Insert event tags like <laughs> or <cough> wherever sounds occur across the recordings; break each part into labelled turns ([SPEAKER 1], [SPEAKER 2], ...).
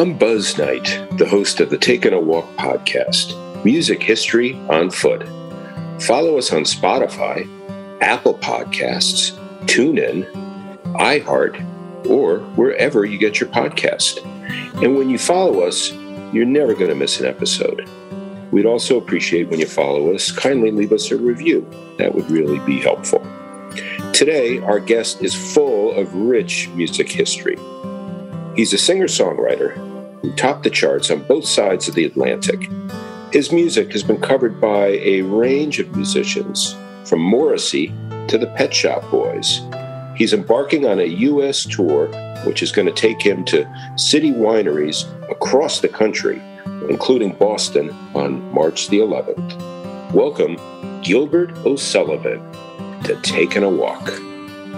[SPEAKER 1] I'm Buzz Knight, the host of the Taking a Walk podcast, music history on foot. Follow us on Spotify, Apple Podcasts, TuneIn, iHeart, or wherever you get your podcast. And when you follow us, you're never going to miss an episode. We'd also appreciate when you follow us, kindly leave us a review. That would really be helpful. Today, our guest is full of rich music history. He's a singer songwriter who topped the charts on both sides of the Atlantic. His music has been covered by a range of musicians, from Morrissey to the Pet Shop Boys. He's embarking on a U.S. tour, which is going to take him to city wineries across the country, including Boston, on March the 11th. Welcome, Gilbert O'Sullivan, to Taking a Walk.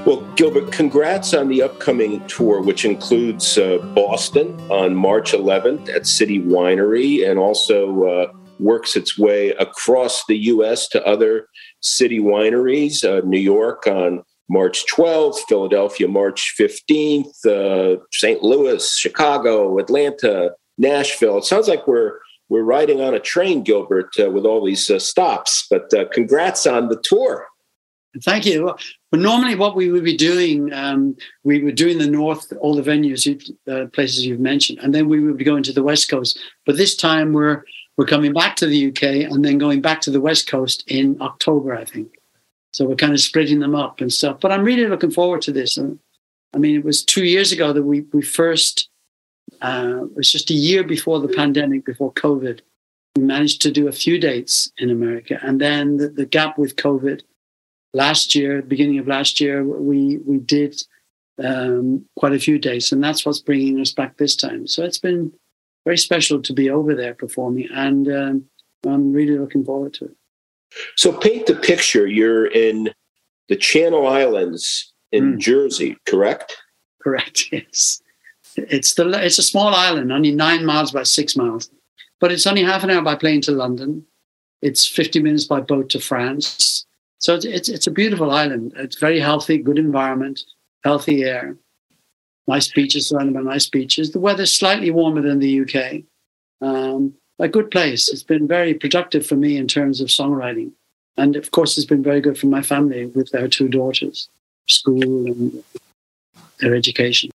[SPEAKER 1] Well, Gilbert, congrats on the upcoming tour, which includes uh, Boston on March 11th at City Winery and also uh, works its way across the U.S. to other city wineries. Uh, New York on March 12th, Philadelphia March 15th, uh, St. Louis, Chicago, Atlanta, Nashville. It sounds like we're we're riding on a train, Gilbert, uh, with all these uh, stops. But congrats on the tour.
[SPEAKER 2] Thank you. But normally, what we would be doing, um, we were doing the north, all the venues, uh, places you've mentioned, and then we would be going to the west coast. But this time, we're we're coming back to the UK and then going back to the west coast in October, I think. So we're kind of splitting them up and stuff. But I'm really looking forward to this. And I mean, it was two years ago that we we first. Uh, it was just a year before the pandemic, before COVID. We managed to do a few dates in America, and then the, the gap with COVID last year, beginning of last year, we we did um, quite a few days, and that's what's bringing us back this time. So it's been very special to be over there performing, and um, I'm really looking forward to it.
[SPEAKER 1] So paint the picture. You're in the Channel Islands in mm. Jersey, correct?
[SPEAKER 2] Correct. <laughs> Yes. It's the it's a small island, only nine miles by six miles, but it's only half an hour by plane to London. It's 50 minutes by boat to France. So it's, it's, it's a beautiful island. It's very healthy, good environment, healthy air, nice beaches surrounded by nice beaches. The weather's slightly warmer than the UK, um, a good place. It's been very productive for me in terms of songwriting. And of course, it's been very good for my family with our two daughters, school and their education.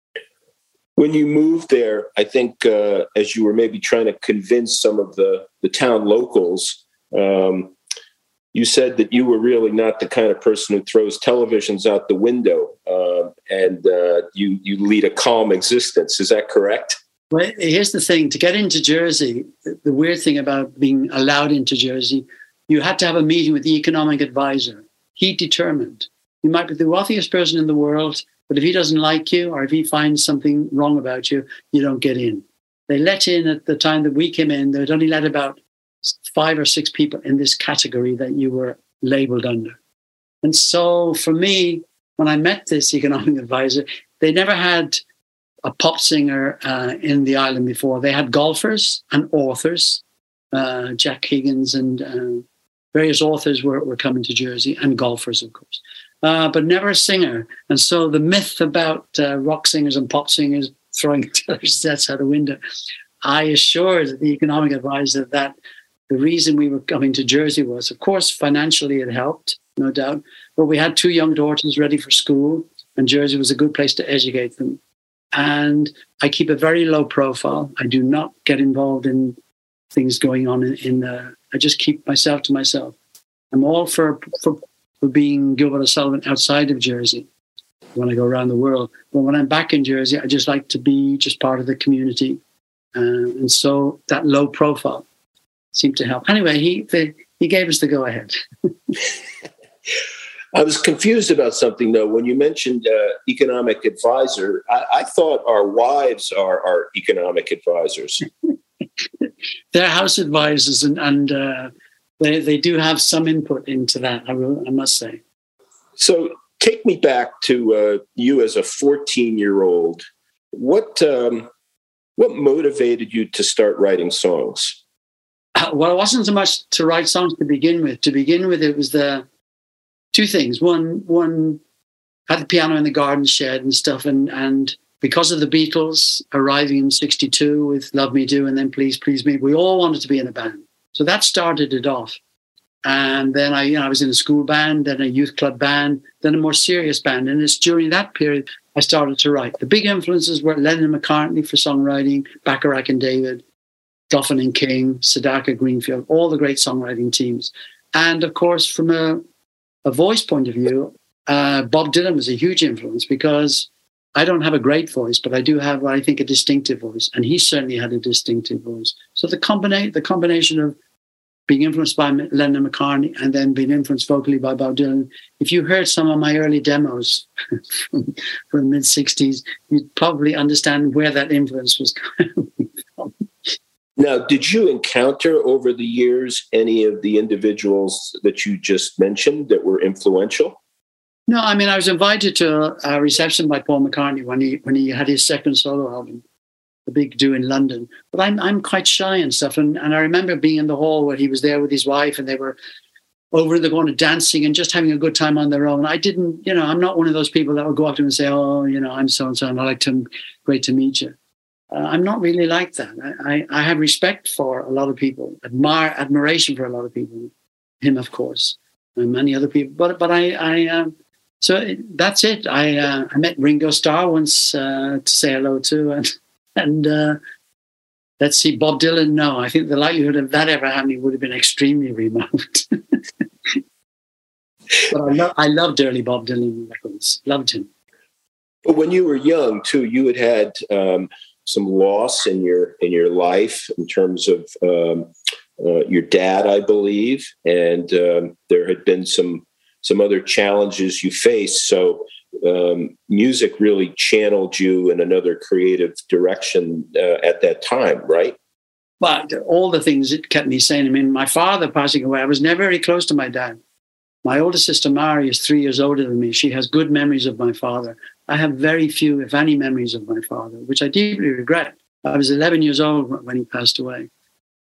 [SPEAKER 1] When you moved there, I think uh, as you were maybe trying to convince some of the, the town locals, um, you said that you were really not the kind of person who throws televisions out the window uh, and uh, you, you lead a calm existence. Is that correct?
[SPEAKER 2] Well, here's the thing to get into Jersey, the weird thing about being allowed into Jersey, you had to have a meeting with the economic advisor. He determined. You might be the wealthiest person in the world, but if he doesn't like you or if he finds something wrong about you, you don't get in. They let in at the time that we came in, they'd only let about five or six people in this category that you were labeled under. And so for me, when I met this economic <laughs> advisor, they never had a pop singer uh, in the island before. They had golfers and authors. Uh, Jack Higgins and uh, various authors were, were coming to Jersey, and golfers, of course, uh, but never a singer. And so the myth about uh, rock singers and pop singers throwing <laughs> sets out a window, I assured the economic advisor that the reason we were coming to Jersey was, of course, financially it helped, no doubt, but we had two young daughters ready for school, and Jersey was a good place to educate them and I keep a very low profile. I do not get involved in things going on in, in the. I just keep myself to myself. I'm all for for, for being Gilbert O'Sullivan outside of Jersey when I go around the world. But when I'm back in Jersey, I just like to be just part of the community, uh, and so that low profile seemed to help. Anyway, he the, he gave us the go ahead. <laughs>
[SPEAKER 1] I was confused about something though. When you mentioned uh, economic advisor, I, I, thought our wives are our economic advisors. <laughs>
[SPEAKER 2] They're house advisors, and, and uh, they they do have some input into that. I will, I must say.
[SPEAKER 1] So take me back to uh, you as a 14 year old. What um, what motivated you to start writing songs? <clears throat>
[SPEAKER 2] Well, it wasn't so much to write songs to begin with. To begin with, it was the two things. One, one had the piano in the garden shed and stuff, and and because of the Beatles arriving in '62 with "Love Me Do" and then "Please Please Me," we all wanted to be in a band. So that started it off. And then I, you know, I was in a school band, then a youth club band, then a more serious band. And it's during that period I started to write. The big influences were Lennon McCartney for songwriting, Bacharach and David, Goffin and King, Sedaka Greenfield, all the great songwriting teams. And of course, from a a voice point of view, uh, Bob Dylan was a huge influence because I don't have a great voice, but I do have what I think a distinctive voice, and he certainly had a distinctive voice. So the combination, the combination of being influenced by Lennon McCartney and then being influenced vocally by Bob Dylan. If you heard some of my early demos <laughs> from, from the mid '60s, you'd probably understand where that influence was coming <laughs> from.
[SPEAKER 1] Now, did you encounter over the years any of the individuals that you just mentioned that were influential?
[SPEAKER 2] No, I mean I was invited to a reception by Paul McCartney when he when he had his second solo album, the big do in London. But I'm I'm quite shy and stuff, and, and I remember being in the hall where he was there with his wife, and they were over the corner dancing and just having a good time on their own. I didn't, you know, I'm not one of those people that would go up to him and say, "Oh, you know, I'm so and so, and I like to, great to meet you." Uh, I'm not really like that. I, I, I, have respect for a lot of people, admire admiration for a lot of people. Him, of course, and many other people. But but I I um, so that's it. I uh, I met Ringo Starr once uh, to say hello to, and <laughs> and uh, let's see, Bob Dylan. No, I think the likelihood of that ever happening would have been extremely remote. <laughs> but I, lo- I loved early Bob Dylan records. Loved him.
[SPEAKER 1] But when you were young, too, you had had um, some loss in your in your life in terms of um, uh, your dad, I believe, and um, there had been some some other challenges you faced. So um, music really channeled you in another creative direction uh, at that time, right?
[SPEAKER 2] But all the things it kept me sane. I mean, my father passing away, I was never very close to my dad. My older sister Mary is three years older than me. She has good memories of my father. I have very few, if any, memories of my father, which I deeply regret. I was 11 years old when he passed away.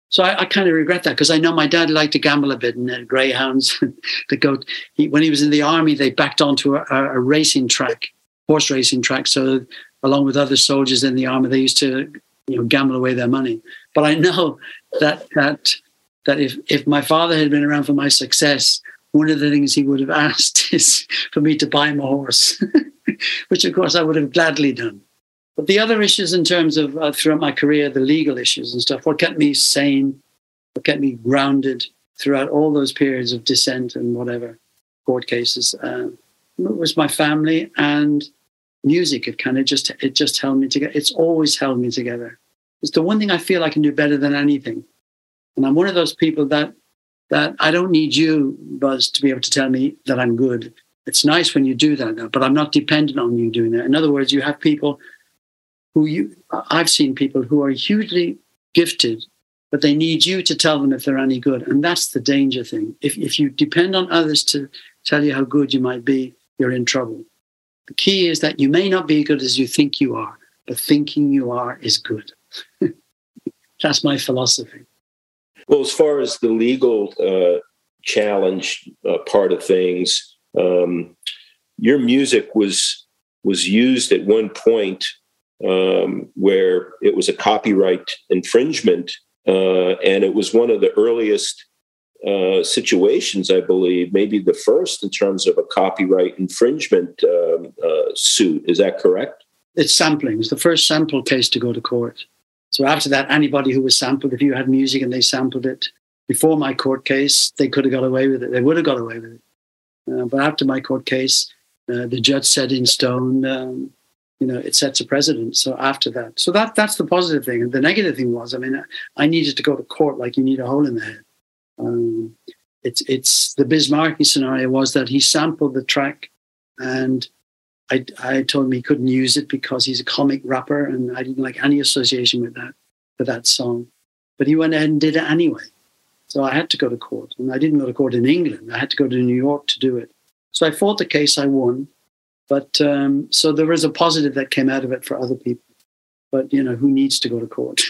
[SPEAKER 2] So I, I kind of regret that because I know my dad liked to gamble a bit and uh, greyhounds <laughs> to go. He, when he was in the army, they backed onto a, a, racing track, horse racing track. So along with other soldiers in the army, they used to you know gamble away their money. But I know that that that if if my father had been around for my success, one of the things he would have <laughs> asked is for me to buy him a horse, <laughs> which of course I would have gladly done. But the other issues in terms of uh, throughout my career, the legal issues and stuff, what kept me sane, what kept me grounded throughout all those periods of dissent and whatever court cases, uh, was my family and music. It kind of just it just held me together. It's always held me together. It's the one thing I feel I can do better than anything. And I'm one of those people that that I don't need you, Buzz, to be able to tell me that I'm good. It's nice when you do that, but I'm not dependent on you doing that. In other words, you have people who you I've seen people who are hugely gifted, but they need you to tell them if they're any good. And that's the danger thing. If if you depend on others to tell you how good you might be, you're in trouble. The key is that you may not be as good as you think you are, but thinking you are is good. <laughs> That's my philosophy.
[SPEAKER 1] Well, as far as the legal uh, challenge uh, part of things, um, your music was was used at one point um, where it was a copyright infringement, uh, and it was one of the earliest uh, situations, I believe, maybe the first in terms of a copyright infringement um, uh, suit. Is that correct?
[SPEAKER 2] It's sampling. It's the first sample case to go to court. So after that, anybody who was sampled, if you had music and they sampled it before my court case, they could have got away with it. They would have got away with it. Uh, but after my court case, uh, the judge said in stone, um, you know, it sets a precedent. So after that, so that that's the positive thing. And the negative thing was, I mean, I needed to go to court like you need a hole in the head. Um, it's it's the Biz Markie scenario was that he sampled the track and I, I told him he couldn't use it because he's a comic rapper and I didn't like any association with that with that song. But he went ahead and did it anyway. So I had to go to court. And I didn't go to court in England. I had to go to New York to do it. So I fought the case, I won. But um, so there was a positive that came out of it for other people. But you know, who needs to go to court?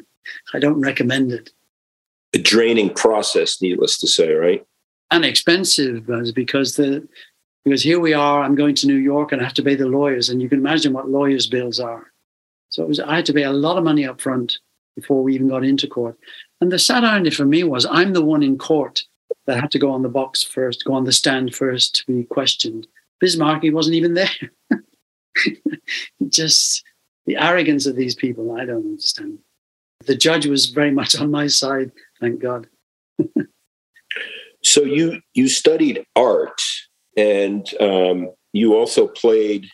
[SPEAKER 2] <laughs> I don't recommend it.
[SPEAKER 1] A draining process, needless to say, right?
[SPEAKER 2] And expensive because the because here we are, I'm going to New York and I have to pay the lawyers, and you can imagine what lawyers' bills are. So it was I had to pay a lot of money up front before we even got into court. And the sad irony for me was I'm the one in court that had to go on the box first, go on the stand first to be questioned. Biz Markie wasn't even there. <laughs> Just the arrogance of these people, I don't understand. The judge was very much on my side, thank God. <laughs>
[SPEAKER 1] so you you studied art and um, you also played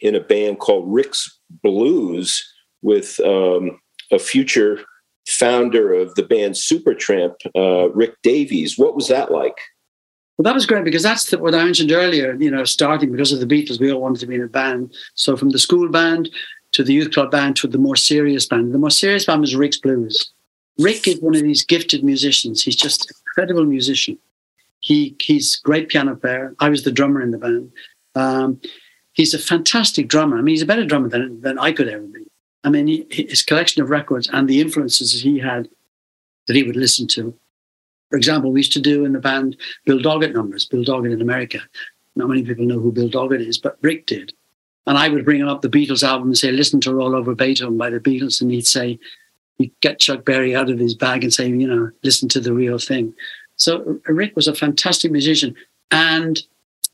[SPEAKER 1] in a band called Rick's Blues with um, a future founder of the band Supertramp, uh, Rick Davies. What was that like?
[SPEAKER 2] Well, that was great because that's the, what I mentioned earlier. You know, starting because of the Beatles, we all wanted to be in a band. So from the school band to the youth club band to the more serious band. The more serious band was Rick's Blues. Rick is one of these gifted musicians. He's just an incredible musician. He he's great piano player. I was the drummer in the band. Um, he's a fantastic drummer. I mean, he's a better drummer than than I could ever be. I mean, he, his collection of records and the influences he had that he would listen to. For example, we used to do in the band Bill Doggett numbers. Bill Doggett in America. Not many people know who Bill Doggett is, but Rick did. And I would bring him up the Beatles album and say, "Listen to Roll Over Beethoven" by the Beatles, and he'd say, he'd get Chuck Berry out of his bag and say, you know, listen to the real thing. So Rick was a fantastic musician, and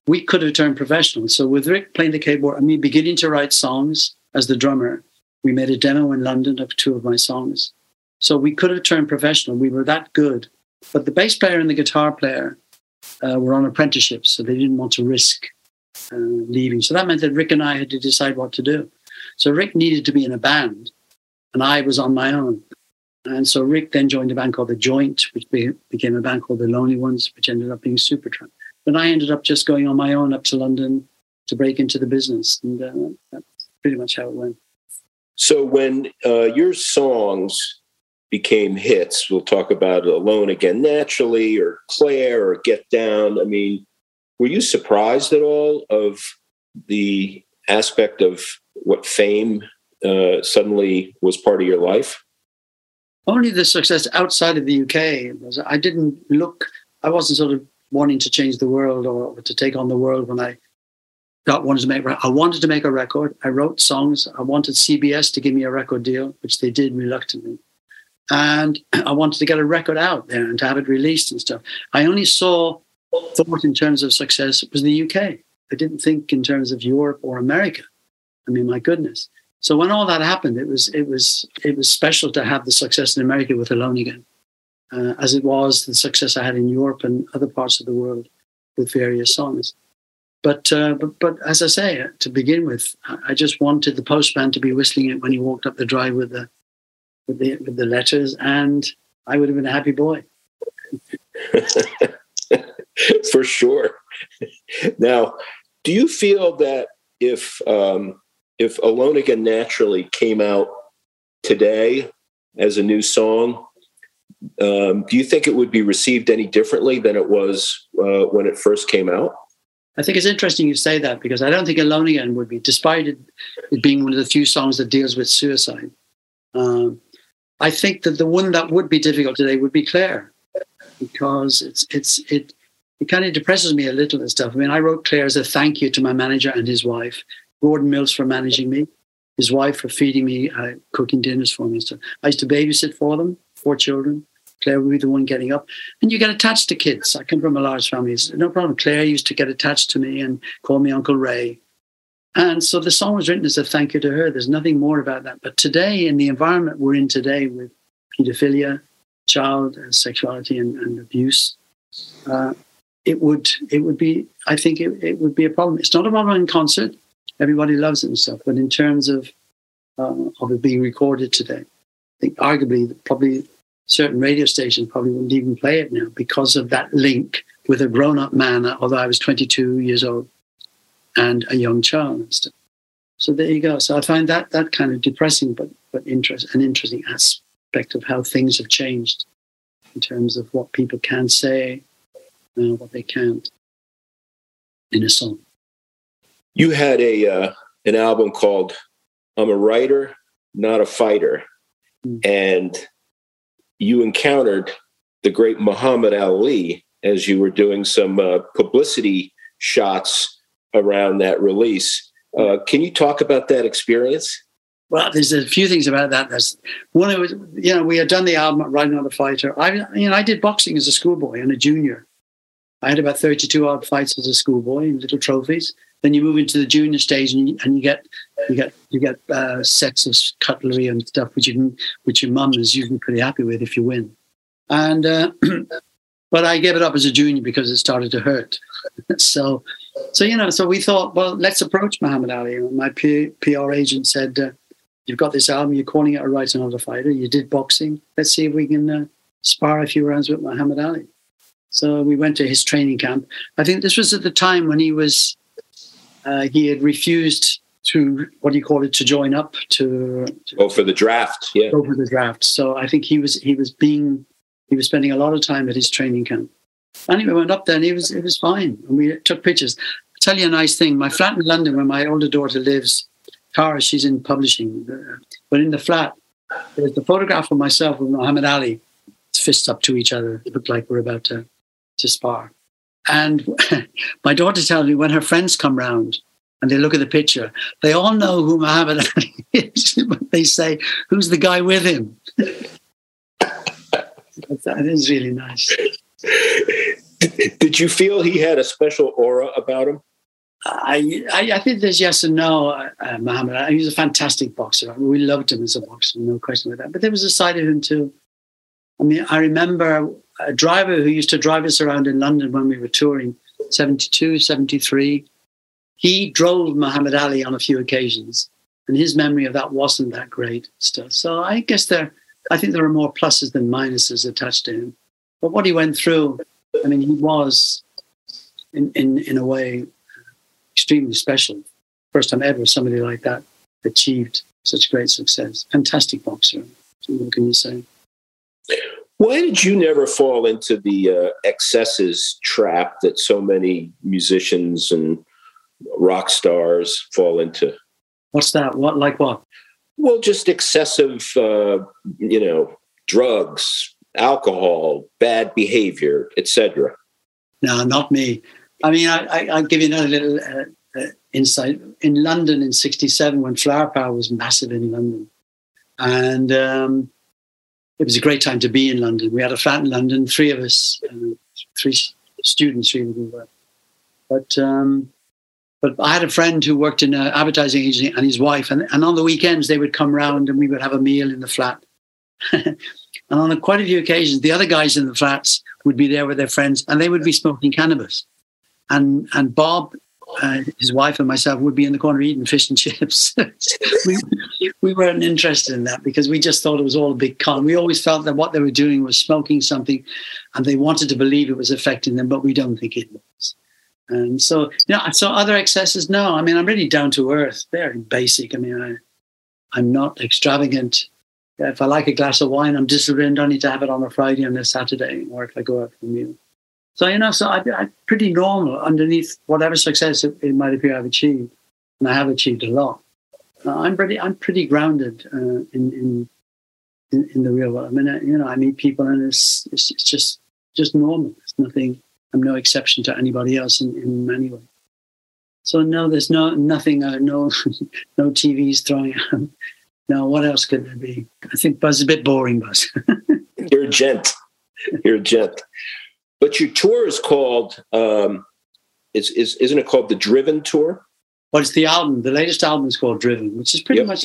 [SPEAKER 2] we could have turned professional. So with Rick playing the keyboard and me beginning to write songs as the drummer, we made a demo in London of two of my songs. So we could have turned professional. We were that good. But the bass player and the guitar player uh, were on apprenticeships, so they didn't want to risk uh, leaving. So that meant that Rick and I had to decide what to do. So Rick needed to be in a band, and I was on my own. And so Rick then joined a band called The Joint, which became a band called The Lonely Ones, which ended up being Supertramp. But I ended up just going on my own up to London to break into the business. And uh, that's pretty much how it went.
[SPEAKER 1] So when uh, your songs became hits, we'll talk about Alone Again Naturally or Clair or Get Down. I mean, were you surprised at all of the aspect of what fame uh, suddenly was part of your life?
[SPEAKER 2] Only the success outside of the UK was I didn't look I wasn't sort of wanting to change the world or to take on the world when I got wanted to make I wanted to make a record. I wrote songs. I wanted CBS to give me a record deal, which they did reluctantly. and <clears throat> I wanted to get a record out there and to have it released and stuff. I only saw thought in terms of success was the UK. I didn't think in terms of Europe or America. I mean, my goodness. So when all that happened, it was it was it was special to have the success in America with Alone Again, uh, as it was the success I had in Europe and other parts of the world with various songs. But uh, but but as I say, to begin with, I just wanted the postman to be whistling it when he walked up the drive with the with the with the letters, and I would have been a happy boy. <laughs>
[SPEAKER 1] For sure. Now, do you feel that if um, if Alone Again Naturally came out today as a new song, um, do you think it would be received any differently than it was uh, when it first came out?
[SPEAKER 2] I think it's interesting you say that because I don't think Alone Again would be, despite it, it being one of the few songs that deals with suicide. Um, I think that the one that would be difficult today would be Clair because it's it's it it kind of depresses me a little and stuff. I mean, I wrote Clair as a thank you to my manager and his wife, Gordon Mills for managing me, his wife for feeding me, uh, cooking dinners for me stuff. I used to babysit for them, four children. Clair would be the one getting up. And you get attached to kids. I come from a large family. No problem. Clair used to get attached to me and call me Uncle Ray. And so the song was written as a thank you to her. There's nothing more about that. But today, in the environment we're in today with pedophilia, child sexuality and, and abuse, uh, it would it would be I think it, it would be a problem. It's not a problem in concert; everybody loves it and stuff. But in terms of uh, of it being recorded today, I think arguably probably certain radio stations probably wouldn't even play it now because of that link with a grown up man. Although I was 22 years old and a young child and stuff. So there you go. So I find that that kind of depressing, but but interest an interesting aspect of how things have changed in terms of what people can say uh, what they can't in a song.
[SPEAKER 1] You had a uh, an album called "I'm a Writer, Not a Fighter," mm. and you encountered the great Muhammad Ali as you were doing some uh, publicity shots around that release. Uh, can you talk about that experience?
[SPEAKER 2] Well, there's a few things about that. There's one. It was, you know, we had done the album "Writer Not a Fighter." I, you know, I did boxing as a schoolboy and a junior, I had about 32 odd fights as a schoolboy and little trophies. Then you move into the junior stage and you, and you get you get you get uh, sets of cutlery and stuff which you can which your mum is usually pretty happy with if you win. And uh, <clears throat> but I gave it up as a junior because it started to hurt. <laughs> so so you know so we thought well let's approach Muhammad Ali. And my P- PR agent said. Uh, You've got this album. You're calling it a right another fighter. You did boxing. Let's see if we can uh, spar a few rounds with Muhammad Ali. So we went to his training camp. I think this was at the time when he was uh, he had refused to what do you call it to join up to, to
[SPEAKER 1] go for the draft. Yeah,
[SPEAKER 2] go for the draft. So I think he was he was being he was spending a lot of time at his training camp. Anyway, went up there and he was it was fine, and we took pictures. I'll tell you a nice thing. My flat in London, where my older daughter lives, Tara, she's in publishing, but in the flat, there's the photograph of myself with Muhammad Ali, fists up to each other. It looked like we're about to to spar. And <laughs> my daughter tells me when her friends come round and they look at the picture, they all know who Muhammad <laughs> Ali is, but they say, Who's the guy with him? <laughs> that is really nice.
[SPEAKER 1] Did you feel he had a special aura about him?
[SPEAKER 2] I, I, I think there's yes and no. Uh, Muhammad, Ali, he was a fantastic boxer. we loved him as a boxer, no question about that. But there was a side of him too. I mean, I remember a driver who used to drive us around in London when we were touring, 72, 73. He drove Muhammad Ali on a few occasions, and his memory of that wasn't that great still. So I guess there, I think there are more pluses than minuses attached to him. But what he went through, I mean, he was, in, in, in a way, extremely special. First time ever somebody like that achieved such great success. Fantastic boxer. What can you say?
[SPEAKER 1] Why did you never fall into the uh, excesses trap that so many musicians and rock stars fall into?
[SPEAKER 2] What's that? What like what?
[SPEAKER 1] Well, just excessive, uh, you know, drugs, alcohol, bad behavior, etc.
[SPEAKER 2] No, not me. I mean, I, will give you another little uh, uh, insight. In London in '67, when Flower Power was massive in London, and um, it was a great time to be in London. We had a flat in London, three of us, uh, three students really we were. But um, but I had a friend who worked in an advertising agency and his wife, and, and on the weekends they would come round and we would have a meal in the flat. <laughs> and on quite a few occasions, the other guys in the flats would be there with their friends and they would be smoking cannabis. And and Bob uh, his wife and myself would be in the corner eating fish and chips. <laughs> we, we weren't interested in that because we just thought it was all a big con. We always felt that what they were doing was smoking something and they wanted to believe it was affecting them, but we don't think it was. And so, know, so other excesses, no. I mean, I'm really down to earth, very basic. I mean, I, I'm not extravagant. If I like a glass of wine, I'm disciplined. I need to have it on a Friday and a Saturday, or if I go out for a meal. So, you know, so I, am pretty normal underneath whatever success it, it, might appear I've achieved. And I have achieved a lot. Uh, I'm pretty, I'm pretty grounded uh, in, in, in, in, the real world. I mean, I, you know, I meet people and it's, it's, it's, just, just normal. It's nothing, I'm no exception to anybody else in, in many ways. So no, there's no, nothing, uh, no, <laughs> no TVs throwing <laughs> out. No, what else could there be? I think Buzz is a bit boring, Buzz. <laughs>
[SPEAKER 1] You're a gent. You're a gent. But your tour is called, um, is, is, isn't it called the Driven Tour?
[SPEAKER 2] Well, it's the album. The latest album is called Driven, which is pretty yep. much,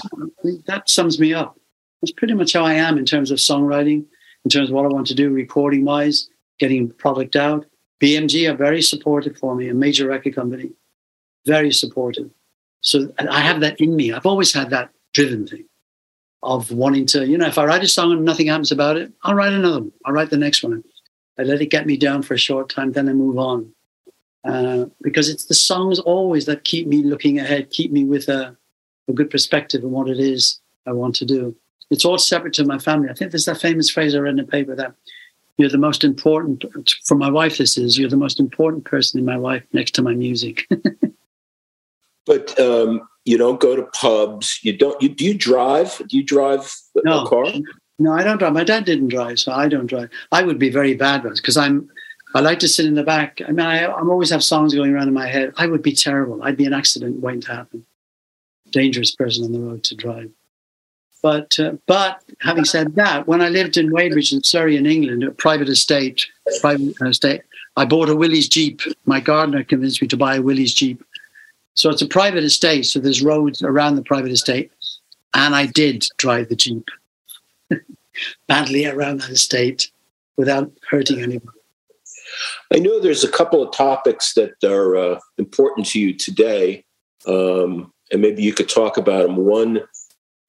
[SPEAKER 2] that sums me up. That's pretty much how I am in terms of songwriting, in terms of what I want to do recording wise, getting product out. BMG are very supportive for me, a major record company, very supportive. So I have that in me. I've always had that driven thing of wanting to, you know, if I write a song and nothing happens about it, I'll write another one. I'll write the next one. I let it get me down for a short time, then I move on. Uh, because it's the songs always that keep me looking ahead, keep me with a, a good perspective on what it is I want to do. It's all separate to my family. I think there's that famous phrase I read in a paper that you're the most important, for my wife, this is, you're the most important person in my life next to my music. <laughs>
[SPEAKER 1] but um, you don't go to pubs. You don't, you, do you drive? Do you drive
[SPEAKER 2] no.
[SPEAKER 1] a car?
[SPEAKER 2] No, I don't drive. My dad didn't drive, so I don't drive. I would be very bad at because I'm. I like to sit in the back. I mean, I, I'm always have songs going around in my head. I would be terrible. I'd be an accident waiting to happen. Dangerous person on the road to drive. But uh, but having said that, when I lived in Weybridge in Surrey in England, a private estate, private estate, I bought a Willys Jeep. My gardener convinced me to buy a Willys Jeep. So it's a private estate. So there's roads around the private estate, and I did drive the Jeep <laughs> badly around that estate without hurting anyone.
[SPEAKER 1] I know there's a couple of topics that are uh, important to you today, um, and maybe you could talk about them. One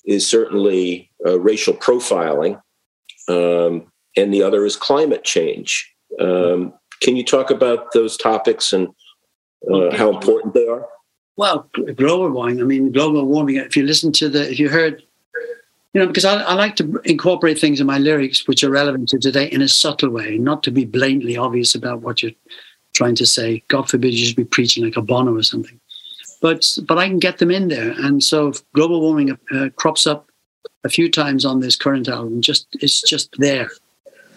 [SPEAKER 1] is certainly uh, racial profiling, um, and the other is climate change. Um, can you talk about those topics and uh, how important they are?
[SPEAKER 2] Well, global warming. I mean, global warming. If you listen to the, if you heard you know, because I, I, like to incorporate things in my lyrics which are relevant to today in a subtle way, not to be blatantly obvious about what you're trying to say. God forbid you should be preaching like a Bono or something. But but I can get them in there, and so global warming uh, crops up a few times on this current album. Just it's just there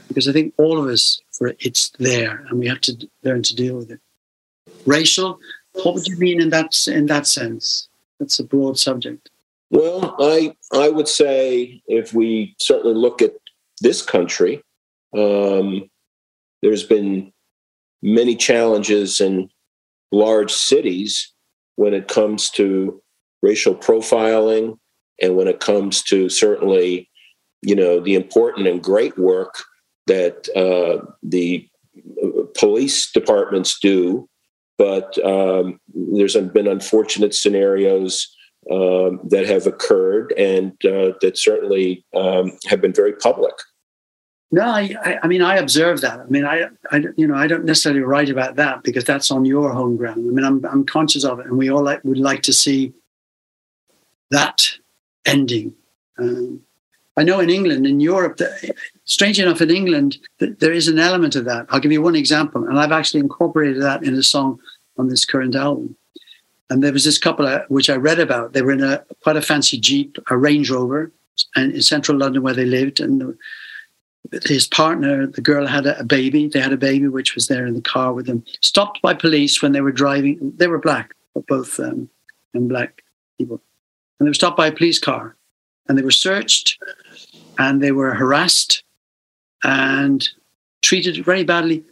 [SPEAKER 2] because I think all of us for it's there, and we have to learn to deal with it. Racial, what would you mean in that in that sense? That's a broad subject.
[SPEAKER 1] Well, I I would say if we certainly look at this country, um, there's been many challenges in large cities when it comes to racial profiling and when it comes to certainly, you know, the important and great work that uh, the police departments do. But um, there's been unfortunate scenarios um, that have occurred and uh, that certainly um, have been very public.
[SPEAKER 2] No, I, I, mean, I observe that. I mean, I, I, you know, I don't necessarily write about that because that's on your home ground. I mean, I'm, I'm conscious of it, and we all like, would like to see that ending. Um, I know in England, in Europe, that, strange enough, in England, that there is an element of that. I'll give you one example, and I've actually incorporated that in a song on this current album. And there was this couple which I read about. They were in a quite a fancy Jeep, a Range Rover, and in central London where they lived. And his partner, the girl, had a, a baby. They had a baby which was there in the car with them. Stopped by police when they were driving. They were black, both um, and black people, and they were stopped by a police car. and they were searched and they were harassed and treated very badly.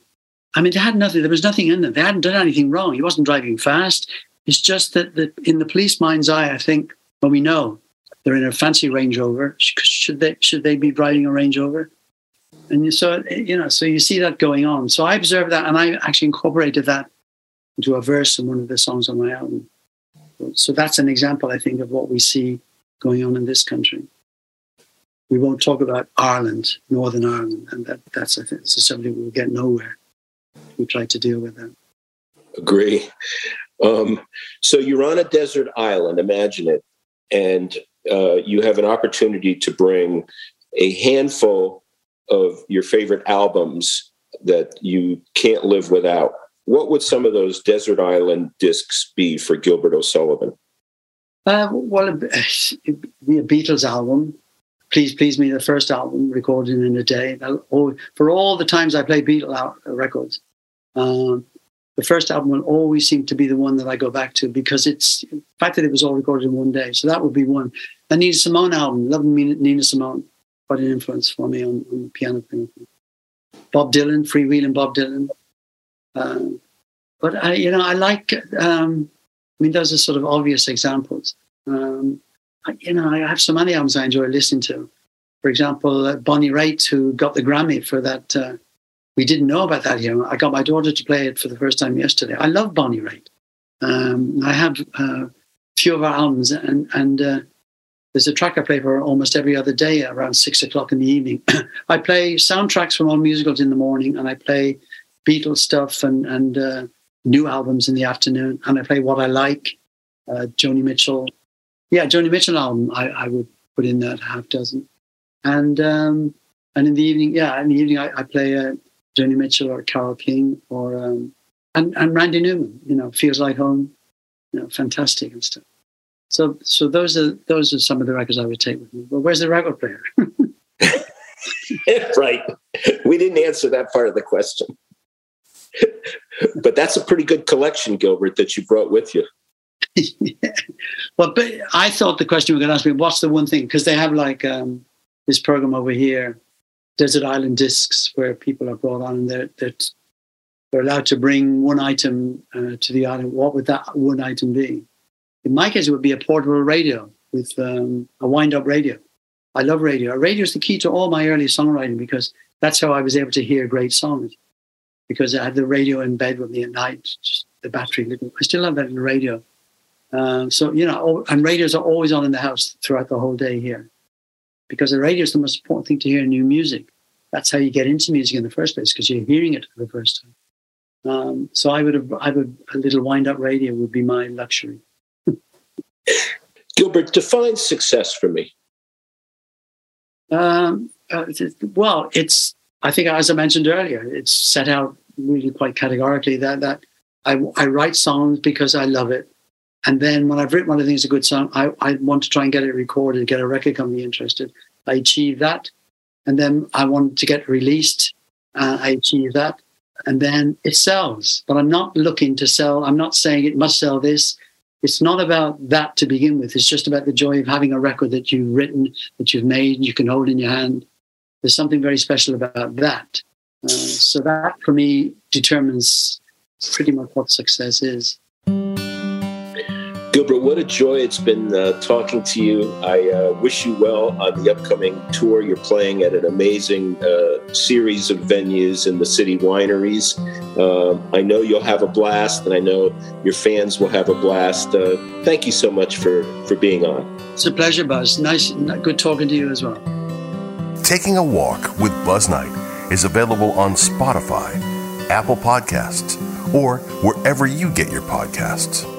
[SPEAKER 2] I mean, they had nothing. There was nothing in them. They hadn't done anything wrong. He wasn't driving fast. It's just that the, in the police mind's eye, I think, when we know they're in a fancy Range Rover, should they should they be driving a Range Rover? And so you know, so you see that going on. So I observed that, and I actually incorporated that into a verse in one of the songs on my album. So that's an example, I think, of what we see going on in this country. We won't talk about Ireland, Northern Ireland, and that, that's I think, something we'll get nowhere. We try to deal with that.
[SPEAKER 1] Agree. Um, so you're on a desert island, imagine it, and uh, you have an opportunity to bring a handful of your favorite albums that you can't live without. What would some of those desert island discs be for Gilbert O'Sullivan?
[SPEAKER 2] Uh, well, it'd be a Beatles album. Please, please me, the first album recorded in a day. For all the times I play Beatles records, um, the first album will always seem to be the one that I go back to because it's the fact that it was all recorded in one day. So that would be one. Nina Simone album, loving Nina Simone, quite an influence for me on, on the piano thing. Bob Dylan, freewheeling Bob Dylan. Uh, but I, you know, I like. Um, I mean, those are sort of obvious examples. Um, I, you know, I have so many albums I enjoy listening to. For example, uh, Bonnie Raitt, who got the Grammy for that uh, we didn't know about that here. I got my daughter to play it for the first time yesterday. I love Bonnie Raitt. Um, I have uh, a few of her albums, and and uh, there's a track I play for almost every other day around six o'clock in the evening. <clears throat> I play soundtracks from all musicals in the morning, and I play Beatles stuff and and uh, new albums in the afternoon, and I play what I like. Uh, Joni Mitchell, yeah, Joni Mitchell album I, I would put in that half dozen, and um, and in the evening, yeah, in the evening I, I play uh, Joni Mitchell or Carole King or um, and and Randy Newman. You know, feels like home. You know, fantastic and stuff. So so those are those are some of the records I would take with me. But where's the record player? <laughs> <laughs>
[SPEAKER 1] right. We didn't answer that part of the question. <laughs> but that's a pretty good collection, Gilbert, that you brought with you.
[SPEAKER 2] yeah. Well, but I thought the question you were going to ask me, what's the one thing? Because they have like um, this program over here desert island discs where people are brought on and they're, they're, they're allowed to bring one item uh, to the island. What would that one item be? In my case, it would be a portable radio with um, a wind up radio. I love radio. Radio is the key to all my early songwriting because that's how I was able to hear great songs. Because I had the radio in bed with me at night, just the battery. I still have that in the radio. Um, so, you know, and radios are always on in the house throughout the whole day here because the radio is the most important thing to hear new music. That's how you get into music in the first place because you're hearing it for the first time. Um, so I would have, I would, a little wind-up radio would be my luxury. <laughs>
[SPEAKER 1] Gilbert, define success for me.
[SPEAKER 2] Um, uh, well, it's. I think, as I mentioned earlier, it's set out really quite categorically that that I, I write songs because I love it. And then when I've written one, of it's a good song, I, I want to try and get it recorded, get a record company interested. I achieve that. And then I want to get released. Uh, I achieve that. And then it sells. But I'm not looking to sell. I'm not saying it must sell this. It's not about that to begin with. It's just about the joy of having a record that you've written, that you've made, you can hold in your hand. There's something very special about that. Uh, so that for me determines pretty much what success is.
[SPEAKER 1] Gilbert, what a joy it's been uh, talking to you. I uh, wish you well on the upcoming tour. You're playing at an amazing uh, series of venues in the city wineries. Um, I know you'll have a blast, and I know your fans will have a blast. Uh, thank you so much for, for being on.
[SPEAKER 2] It's a pleasure, Buzz. Nice, good talking to you as well.
[SPEAKER 3] Taking a Walk with Buzz Knight is available on Spotify, Apple Podcasts, or wherever you get your podcasts.